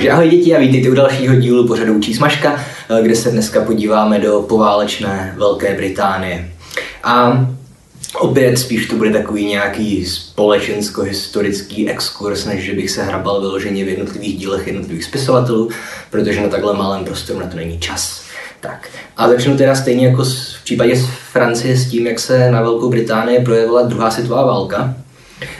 Takže ahoj děti a vítejte u dalšího dílu pořadu Učí Smažka, eh, kde se dneska podíváme do poválečné Velké Británie. A opět spíš to bude takový nějaký společensko-historický exkurs, než že bych se hrabal vyloženě v jednotlivých dílech jednotlivých spisovatelů, protože na takhle malém prostoru na to není čas. Tak. A začnu teda stejně jako v případě z Francie s tím, jak se na Velkou Británii projevila druhá světová válka.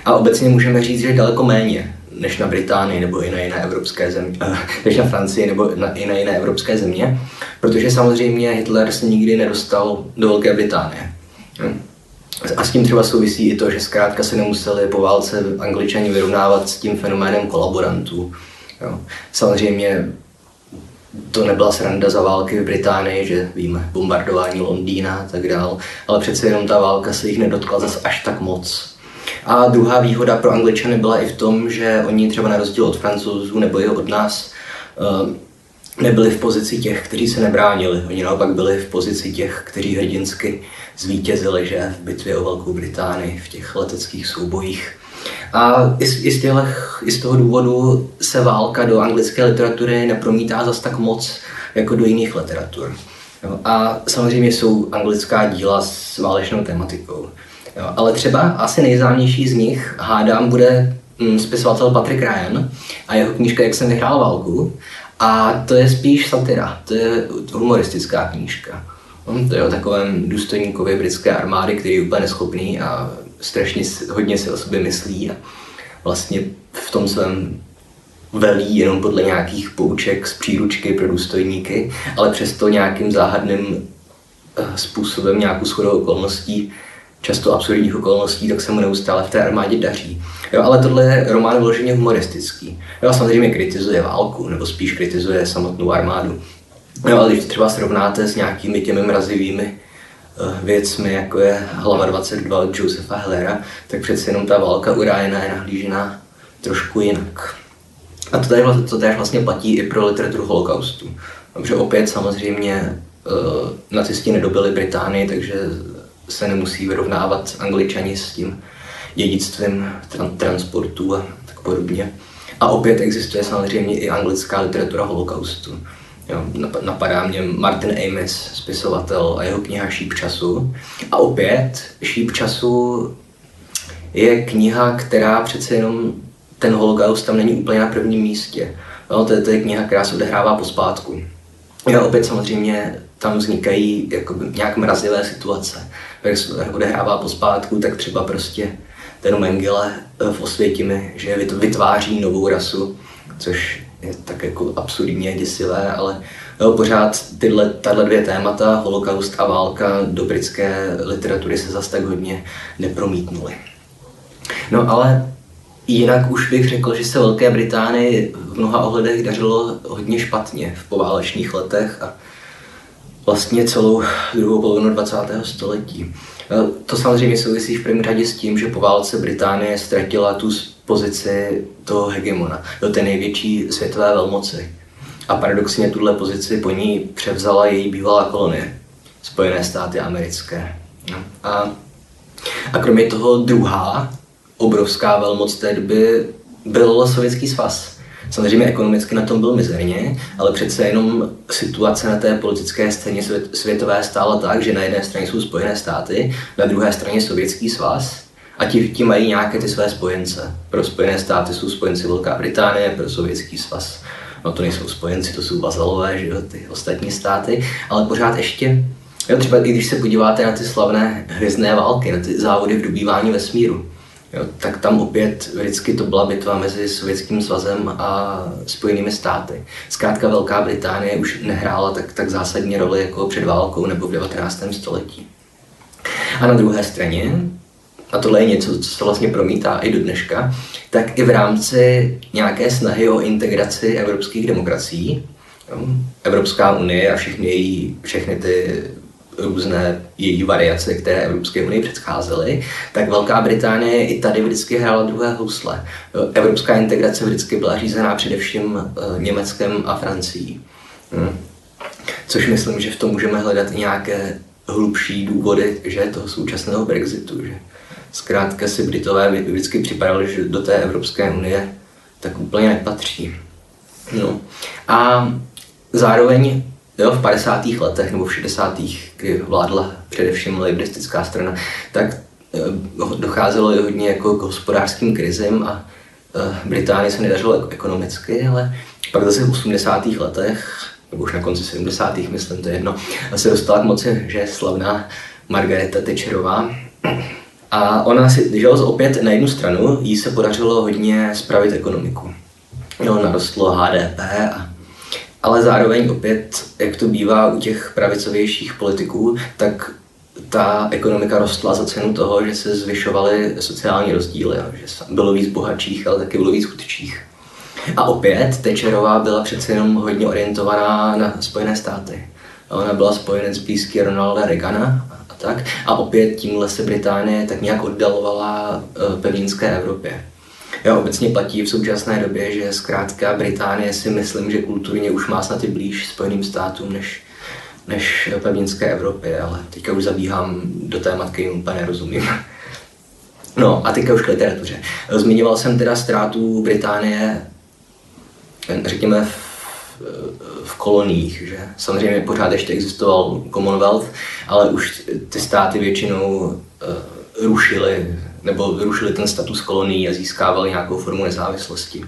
A obecně můžeme říct, že daleko méně než na Británii nebo i na jiné evropské země, eh, než na Francii nebo na, i na jiné evropské země, protože samozřejmě Hitler se nikdy nedostal do Velké Británie. Hm. A s tím třeba souvisí i to, že zkrátka se nemuseli po válce angličani vyrovnávat s tím fenoménem kolaborantů. Jo. Samozřejmě to nebyla sranda za války v Británii, že víme, bombardování Londýna a tak dál, ale přece jenom ta válka se jich nedotkla zase až tak moc. A druhá výhoda pro Angličany byla i v tom, že oni třeba na rozdíl od francouzů nebo i od nás eh, nebyli v pozici těch, kteří se nebránili. Oni naopak byli v pozici těch, kteří hrdinsky zvítězili že v bitvě o Velkou Británii, v těch leteckých soubojích. A i z, i, z těle, i z toho důvodu se válka do anglické literatury nepromítá zas tak moc jako do jiných literatur. A samozřejmě jsou anglická díla s válečnou tematikou. Jo, ale třeba asi nejznámější z nich, hádám, bude mm, spisovatel Patrick Ryan a jeho knížka Jak jsem vyhrál válku. A to je spíš satira, to je humoristická knížka. No, to je o takovém důstojníkovi britské armády, který je úplně neschopný a strašně hodně si o sobě myslí a vlastně v tom svém velí jenom podle nějakých pouček z příručky pro důstojníky, ale přesto nějakým záhadným eh, způsobem, nějakou shodou okolností často absurdních okolností, tak se mu neustále v té armádě daří. Jo, ale tohle je román vloženě humoristický. Jo, samozřejmě kritizuje válku, nebo spíš kritizuje samotnou armádu. Jo, ale když třeba srovnáte s nějakými těmi mrazivými uh, věcmi, jako je hlava 22 od Josefa Hellera, tak přece jenom ta válka u Ryana je nahlížena trošku jinak. A to tady, to tady vlastně platí i pro literaturu holokaustu. Protože opět samozřejmě uh, nacisti nedobili Británii, takže se nemusí vyrovnávat angličani s tím dědictvím tran- transportu a tak podobně. A opět existuje samozřejmě i anglická literatura holokaustu. Jo, napadá mě Martin Amis, spisovatel a jeho kniha Šíp času. A opět Šíp času je kniha, která přece jenom ten holokaust tam není úplně na prvním místě. No, to, je, to je kniha, která se odehrává pospátku. Jo, opět samozřejmě tam vznikají jako nějak mrazivé situace. Jak se odehrává pospátku, tak třeba prostě ten Mengele eh, v Osvětimi, že vytváří novou rasu, což je tak jako absurdně děsivé, ale jo, pořád tyhle, tahle dvě témata, holokaust a válka, do britské literatury se zas tak hodně nepromítnuly. No ale jinak už bych řekl, že se Velké Británii v mnoha ohledech dařilo hodně špatně v poválečných letech a vlastně celou druhou polovinu 20. století. E, to samozřejmě souvisí v první řadě s tím, že po válce Británie ztratila tu pozici toho hegemona, do té největší světové velmoci. A paradoxně tuhle pozici po ní převzala její bývalá kolonie, Spojené státy americké. No, a, a kromě toho druhá obrovská velmoc té doby byl Sovětský svaz Samozřejmě ekonomicky na tom byl mizerně, ale přece jenom situace na té politické scéně světové stála tak, že na jedné straně jsou Spojené státy, na druhé straně Sovětský svaz a ti, ti mají nějaké ty své spojence. Pro Spojené státy jsou spojenci Velká Británie, pro Sovětský svaz no to nejsou spojenci, to jsou vazalové, že jo, ty ostatní státy, ale pořád ještě, jo, třeba i když se podíváte na ty slavné hvězdné války, na ty závody v dobývání vesmíru, Jo, tak tam opět vždycky to byla bitva mezi Sovětským svazem a Spojenými státy. Zkrátka Velká Británie už nehrála tak, tak zásadní roli jako před válkou nebo v 19. století. A na druhé straně, a tohle je něco, co se vlastně promítá i do dneška, tak i v rámci nějaké snahy o integraci evropských demokracií, Evropská unie a všechny, její, všechny ty různé její variace, které Evropské unii předcházely, tak Velká Británie i tady vždycky hrála druhé housle. Evropská integrace vždycky byla řízená především eh, Německem a Francií. Hmm. Což myslím, že v tom můžeme hledat nějaké hlubší důvody, že toho současného Brexitu, že zkrátka si Britové vždycky připadali, že do té Evropské unie tak úplně nepatří. No. A zároveň jo, v 50. letech nebo v 60. kdy vládla především libristická strana, tak eh, docházelo i hodně jako k hospodářským krizem a eh, Británii se nedařilo ekonomicky, ale pak zase v 80. letech, nebo už na konci 70. myslím, to je jedno, se dostala k moci, že je slavná Margareta Thatcherová. A ona si, že opět na jednu stranu, jí se podařilo hodně spravit ekonomiku. No, narostlo HDP, a, ale zároveň opět, jak to bývá u těch pravicovějších politiků, tak ta ekonomika rostla za cenu toho, že se zvyšovaly sociální rozdíly, že bylo víc bohatších, ale taky bylo víc chudších. A opět Thatcherová byla přece jenom hodně orientovaná na Spojené státy. Ona byla spojenec blízký Ronalda Reagana a tak. A opět tímhle se Británie tak nějak oddalovala eh, pevninské Evropě. Jo, obecně platí v současné době, že zkrátka Británie si myslím, že kulturně už má snad i blíž Spojeným státům než, než pevninské Evropě, ale teďka už zabíhám do témat, kterým úplně nerozumím. No a teďka už k literatuře. Zmiňoval jsem teda ztrátu Británie řekněme, v, v koloniích. Že? Samozřejmě pořád ještě existoval Commonwealth, ale už ty státy většinou uh, rušily nebo rušili ten status kolonií a získávali nějakou formu nezávislosti.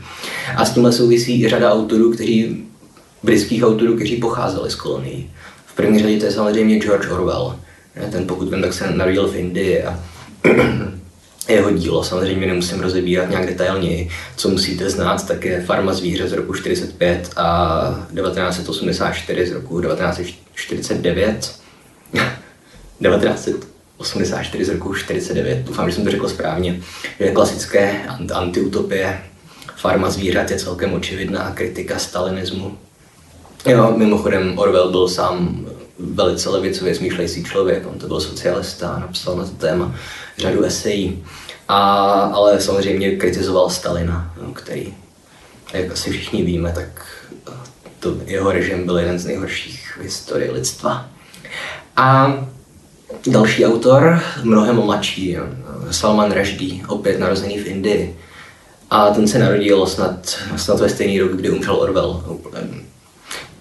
A s tímhle souvisí i řada autorů, kteří, britských autorů, kteří pocházeli z kolonií. V první řadě to je samozřejmě George Orwell. Ten, pokud vím, tak se narodil v Indii a jeho dílo. Samozřejmě nemusím rozebírat nějak detailněji. Co musíte znát, tak je Farma zvíře z roku 45 a 1984 z roku 1949. 1984 z roku 49, doufám, že jsem to řekl správně. Je klasické antiutopie. Farma zvířat je celkem očividná kritika stalinismu. Jo, mimochodem Orwell byl sám velice levicově smýšlející člověk, on to byl socialista a napsal na to téma řadu esejí. A, ale samozřejmě kritizoval Stalina, no, který, jak asi všichni víme, tak to jeho režim byl jeden z nejhorších v historii lidstva. A další autor, mnohem mladší, Salman Rushdie, opět narozený v Indii. A ten se narodil snad, snad ve stejný rok, kdy umřel Orwell.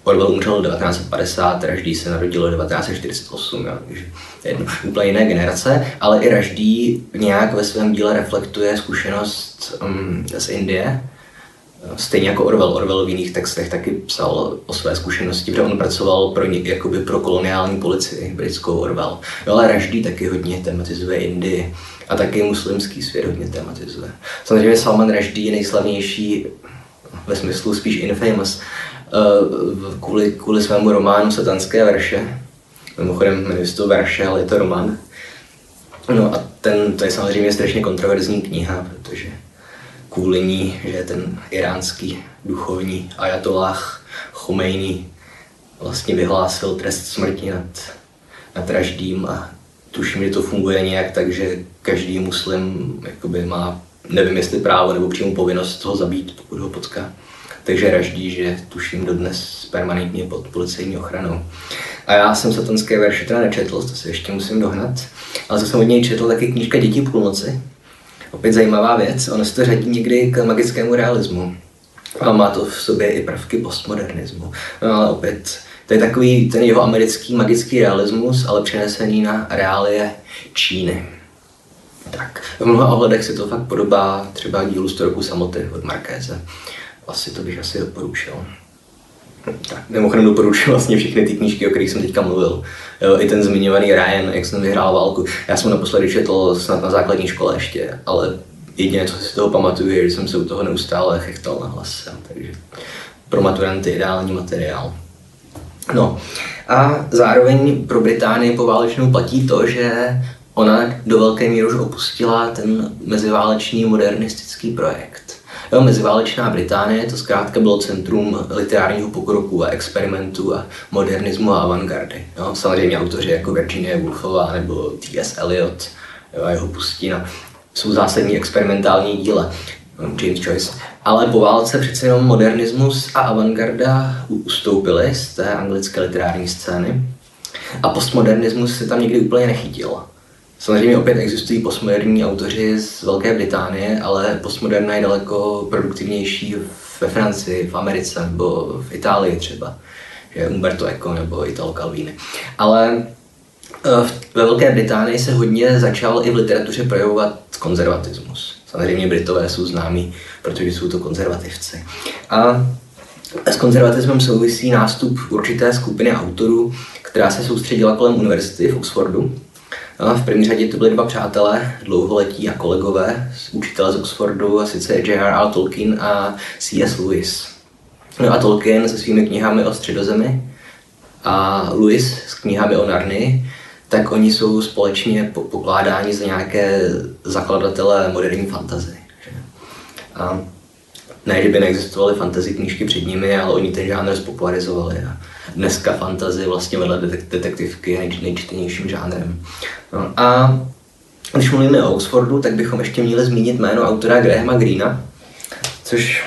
Orwell umřel 1950, Raždí se narodilo 1948, jo, takže jedno, úplně jiné generace, ale i Raždí nějak ve svém díle reflektuje zkušenost um, z Indie, Stejně jako Orwell. Orwell v jiných textech taky psal o své zkušenosti, protože on pracoval pro, jakoby pro koloniální policii britskou Orwell. Jo, ale Raždí taky hodně tematizuje Indii a taky muslimský svět hodně tematizuje. Samozřejmě Salman Raždí je nejslavnější ve smyslu spíš infamous, Eh, kvůli, kvůli svému románu Satanské verše. Mimochodem jmenuje to verše, ale je to román. No a ten, to je samozřejmě strašně kontroverzní kniha, protože kvůli ní, že je ten iránský duchovní ajatollah Khomeini vlastně vyhlásil trest smrti nad, nad raždím a tuším, že to funguje nějak tak, že každý muslim jakoby má, nevím jestli právo nebo přímo povinnost toho zabít, pokud ho potká takže raždí, že tuším dodnes permanentně pod policejní ochranou. A já jsem satanské verše teda nečetl, to si ještě musím dohnat, ale co jsem od něj četl, taky knížka Děti půlnoci. Opět zajímavá věc, ono se to řadí někdy k magickému realismu. A má to v sobě i prvky postmodernismu. No ale opět, to je takový ten jeho americký magický realismus, ale přenesený na reálie Číny. Tak, v mnoha ohledech se to fakt podobá třeba dílu 100 roku samoty od Markéze asi to bych asi doporučil. Tak, mimochodem doporučuji vlastně všechny ty knížky, o kterých jsem teďka mluvil. Jo, I ten zmiňovaný Ryan, jak jsem vyhrál válku. Já jsem naposledy četl snad na základní škole ještě, ale jediné, co si z toho pamatuju, je, že jsem se u toho neustále chechtal na hlas. Takže pro maturanty ideální materiál. No a zároveň pro Británii po válečnou platí to, že ona do velké míry už opustila ten meziválečný modernistický projekt. Jo, meziválečná Británie to zkrátka bylo centrum literárního pokroku a experimentu a modernismu a avantgardy. Jo, samozřejmě autoři jako Virginia Woolfová nebo T.S. Eliot jo, jeho pustina jsou zásadní experimentální díla. James Joyce. Ale po válce přece jenom modernismus a avantgarda ustoupily z té anglické literární scény a postmodernismus se tam někdy úplně nechytil. Samozřejmě opět existují postmoderní autoři z Velké Británie, ale postmoderna je daleko produktivnější ve Francii, v Americe nebo v Itálii třeba, že Umberto Eco nebo Italo Calvini. Ale eh, ve Velké Británii se hodně začal i v literatuře projevovat konzervatismus. Samozřejmě Britové jsou známí, protože jsou to konzervativci. A s konzervatismem souvisí nástup určité skupiny autorů, která se soustředila kolem univerzity v Oxfordu. A v první řadě to byli dva přátelé, dlouholetí a kolegové, učitele z Oxfordu, a sice J.R.R. Tolkien a C.S. Lewis. No a Tolkien se svými knihami o středozemi a Lewis s knihami o Narny, tak oni jsou společně pokládáni za nějaké zakladatele moderní fantazy. Ne, že by neexistovaly fantasy knížky před nimi, ale oni ten žánr spopularizovali. A dneska fantasy vlastně vedle detektivky je nejčtenějším žánrem. No a když mluvíme o Oxfordu, tak bychom ještě měli zmínit jméno autora Grahama Greena, což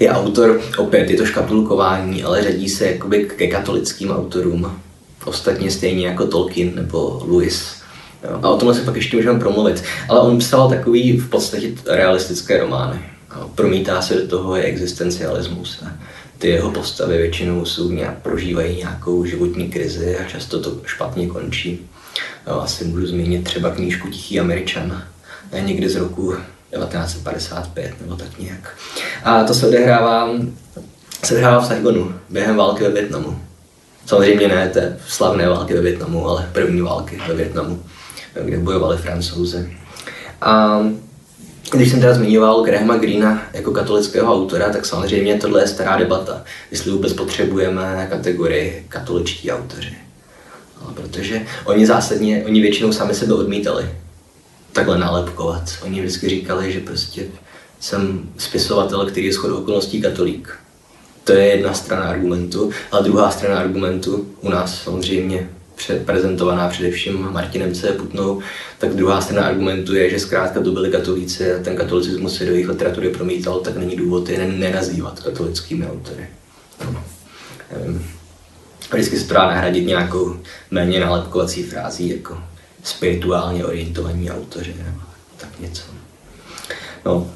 je autor, opět je to škatulkování, ale řadí se jakoby ke katolickým autorům. Ostatně stejně jako Tolkien nebo Lewis. Jo. A o tomhle se pak ještě můžeme promluvit. Ale on psal takový v podstatě realistické romány. Promítá se do toho je existencialismus. A ty jeho postavy většinou jsou nějak, prožívají nějakou životní krizi a často to špatně končí. Jo, asi můžu zmínit třeba knížku Tichý Američan, někdy z roku 1955 nebo tak nějak. A to se odehrává, se odehrává v Saigonu během války ve Větnamu. Samozřejmě ne té slavné války ve Větnamu, ale první války ve Větnamu, kde bojovali francouzi. A když jsem teda zmiňoval Grahama Greena jako katolického autora, tak samozřejmě tohle je stará debata, jestli vůbec potřebujeme kategorii katoličtí autoři. No, protože oni zásadně, oni většinou sami sebe odmítali takhle nálepkovat. Oni vždycky říkali, že prostě jsem spisovatel, který je shodou okolností katolík. To je jedna strana argumentu, a druhá strana argumentu u nás samozřejmě prezentovaná především Martinem C. Putnou, tak druhá strana argumentu je, že zkrátka to byli katolíci a ten katolicismus se do jejich literatury promítal, tak není důvod je nenazývat katolickými autory. No, nevím. Vždycky se to dá nahradit nějakou méně nálepkovací frází, jako spirituálně orientovaní autoři nebo tak něco. No,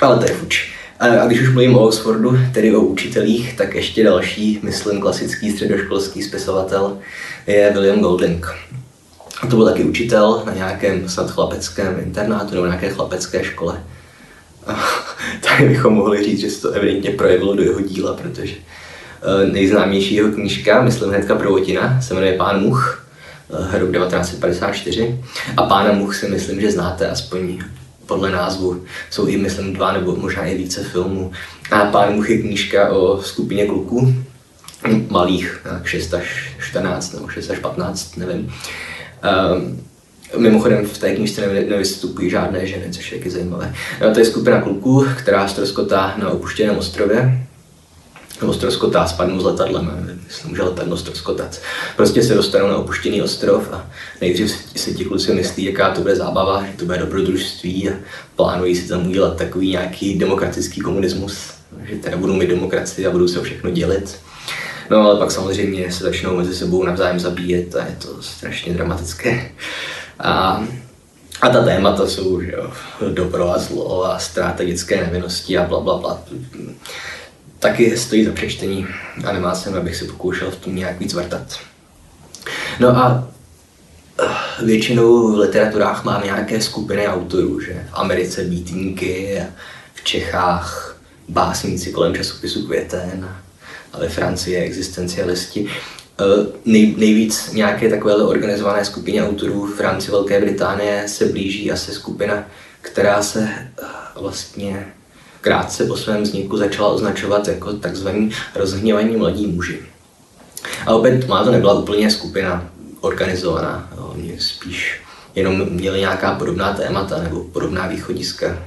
ale to je fuč. A když už mluvím o Oxfordu, tedy o učitelích, tak ještě další, myslím, klasický středoškolský spisovatel je William Golding. A to byl taky učitel na nějakém snad chlapeckém internátu nebo nějaké chlapecké škole. A tak bychom mohli říct, že se to evidentně projevilo do jeho díla, protože eh, nejznámější jeho knížka, myslím hnedka prvotina, se jmenuje Pán Much, eh, rok 1954. A Pána Much si myslím, že znáte aspoň podle názvu. Jsou i, myslím, dva nebo možná i více filmů. A Pán Much je knížka o skupině kluků, malých, 6 až 14 nebo 6 až 15, nevím. Um, Mimochodem v té knižce nevystupují žádné ženy, což je taky zajímavé. To je skupina kluků, která stroskotá na opuštěném ostrově. Nebo stroskotá, spadnou z letadlem, myslím, že letadlo stroskotat. Prostě se dostanou na opuštěný ostrov a nejdřív si ti kluci myslí, jaká to bude zábava, že to bude dobrodružství a plánují si tam udělat takový nějaký demokratický komunismus, že teda budou mít demokracii a budou se všechno dělit. No ale pak samozřejmě se začnou mezi sebou navzájem zabíjet a je to strašně dramatické. A, a ta témata jsou že jo, dobro a zlo a strategické nevinnosti a bla, bla, bla. Taky stojí za přečtení a nemá se, abych si pokoušel v tom nějak víc vrtat. No a eh, většinou v literaturách máme nějaké skupiny autorů, že v Americe beatníky, v Čechách básníci kolem časopisu Květen, a ve Francii existencialisti. Eh, nej, nejvíc nějaké takovéhle organizované skupině autorů v rámci Velké Británie se blíží asi skupina, která se eh, vlastně krátce po svém vzniku začala označovat jako takzvaní rozhněvaní mladí muži. A opět má to nebyla úplně skupina organizovaná, oni spíš jenom měli nějaká podobná témata nebo podobná východiska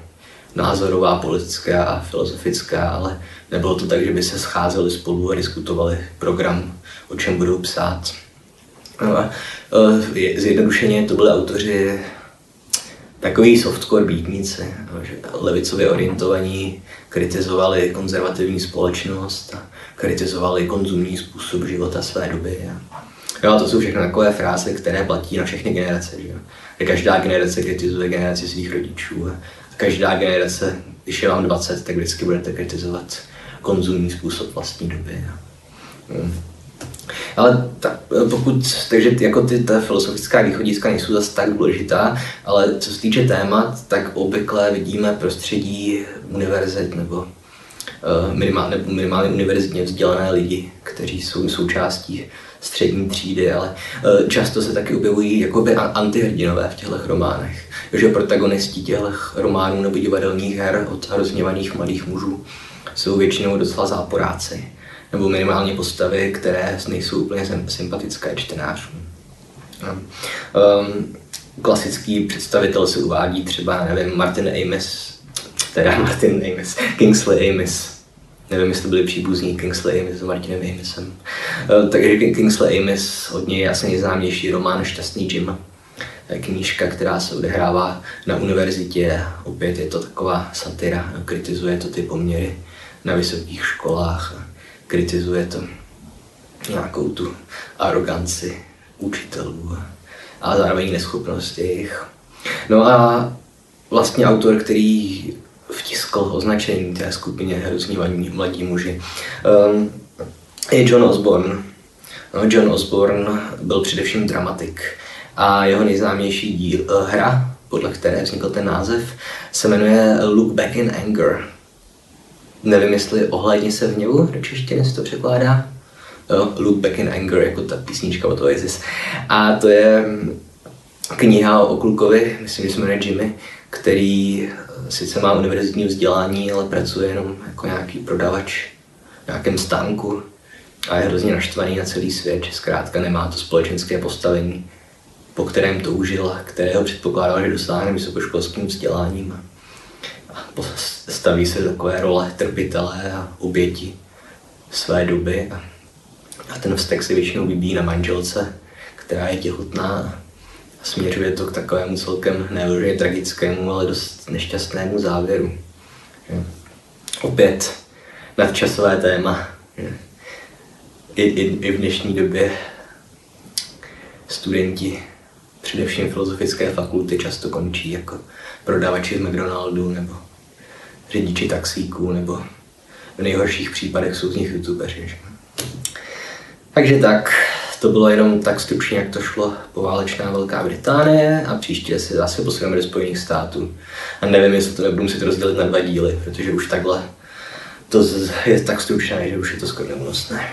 názorová, politická a filozofická, ale nebylo to tak, že by se scházeli spolu a diskutovali program, o čem budou psát. No a e, zjednodušeně to byli autoři takový softcore beatníci, levicově orientovaní, kritizovali konzervativní společnost a kritizovali konzumní způsob života své doby. Jo, to jsou všechno takové fráze, které platí na všechny generace. Že? Každá generace kritizuje generaci svých rodičů každá generace když je vám 20, tak vždycky budete kritizovat konzumní způsob vlastní doby. Hmm. Ale tak, pokud, takže jako ty, ta filozofická východiska nejsou zase tak důležitá, ale co se týče témat, tak obvykle vidíme prostředí univerzit nebo uh, minimálně, minimálně univerzitně vzdělané lidi, kteří jsou součástí střední třídy, ale uh, často se taky objevují jakoby antihrdinové v těchto románech. že protagonisti těchto románů nebo divadelních her od rozněvaných mladých mužů jsou většinou docela záporáci nebo minimálně postavy, které nejsou úplně sympatické čtenářům. Um, klasický představitel se uvádí třeba, nevím, Martin Amis, teda Martin Amis, Kingsley Amis, nevím, jestli byli příbuzní Kingsley Amis s Martinem Amisem. Uh, takže Kingsley Amis od něj je asi nejznámější román Šťastný Jim. Knížka, která se odehrává na univerzitě, opět je to taková satira, kritizuje to ty poměry na vysokých školách kritizuje to nějakou tu aroganci učitelů a zároveň neschopnost jejich. No a vlastně autor, který vtiskl označení té skupině hrozní mladí muži, um, je John Osborne. No, John Osborne byl především dramatik a jeho nejznámější díl, uh, hra, podle které vznikl ten název, se jmenuje Look Back in Anger nevím, jestli ohledně se v něvu do češtiny se to překládá. Jo, Look Back in Anger, jako ta písnička od Oasis. A to je kniha o klukovi, myslím, že se jmenuje Jimmy, který sice má univerzitní vzdělání, ale pracuje jenom jako nějaký prodavač v nějakém stánku a je hrozně naštvaný na celý svět, že zkrátka nemá to společenské postavení, po kterém toužil a kterého předpokládal, že dosáhne vysokoškolským vzděláním staví se takové role trpitele a oběti své doby. A ten vztek se většinou vybíjí na manželce, která je těhotná a směřuje to k takovému celkem nevyloženě tragickému, ale dost nešťastnému závěru. Opět nadčasové téma. I, i, I v dnešní době studenti především filozofické fakulty často končí jako prodavači v McDonaldu nebo řidiči taxíků nebo v nejhorších případech jsou z nich youtubeři. Že? Takže tak, to bylo jenom tak stručně, jak to šlo poválečná Velká Británie a příště si zase posuneme do Spojených států. A nevím, jestli to nebudu muset rozdělit na dva díly, protože už takhle to je tak stručné, že už je to skoro neúnosné.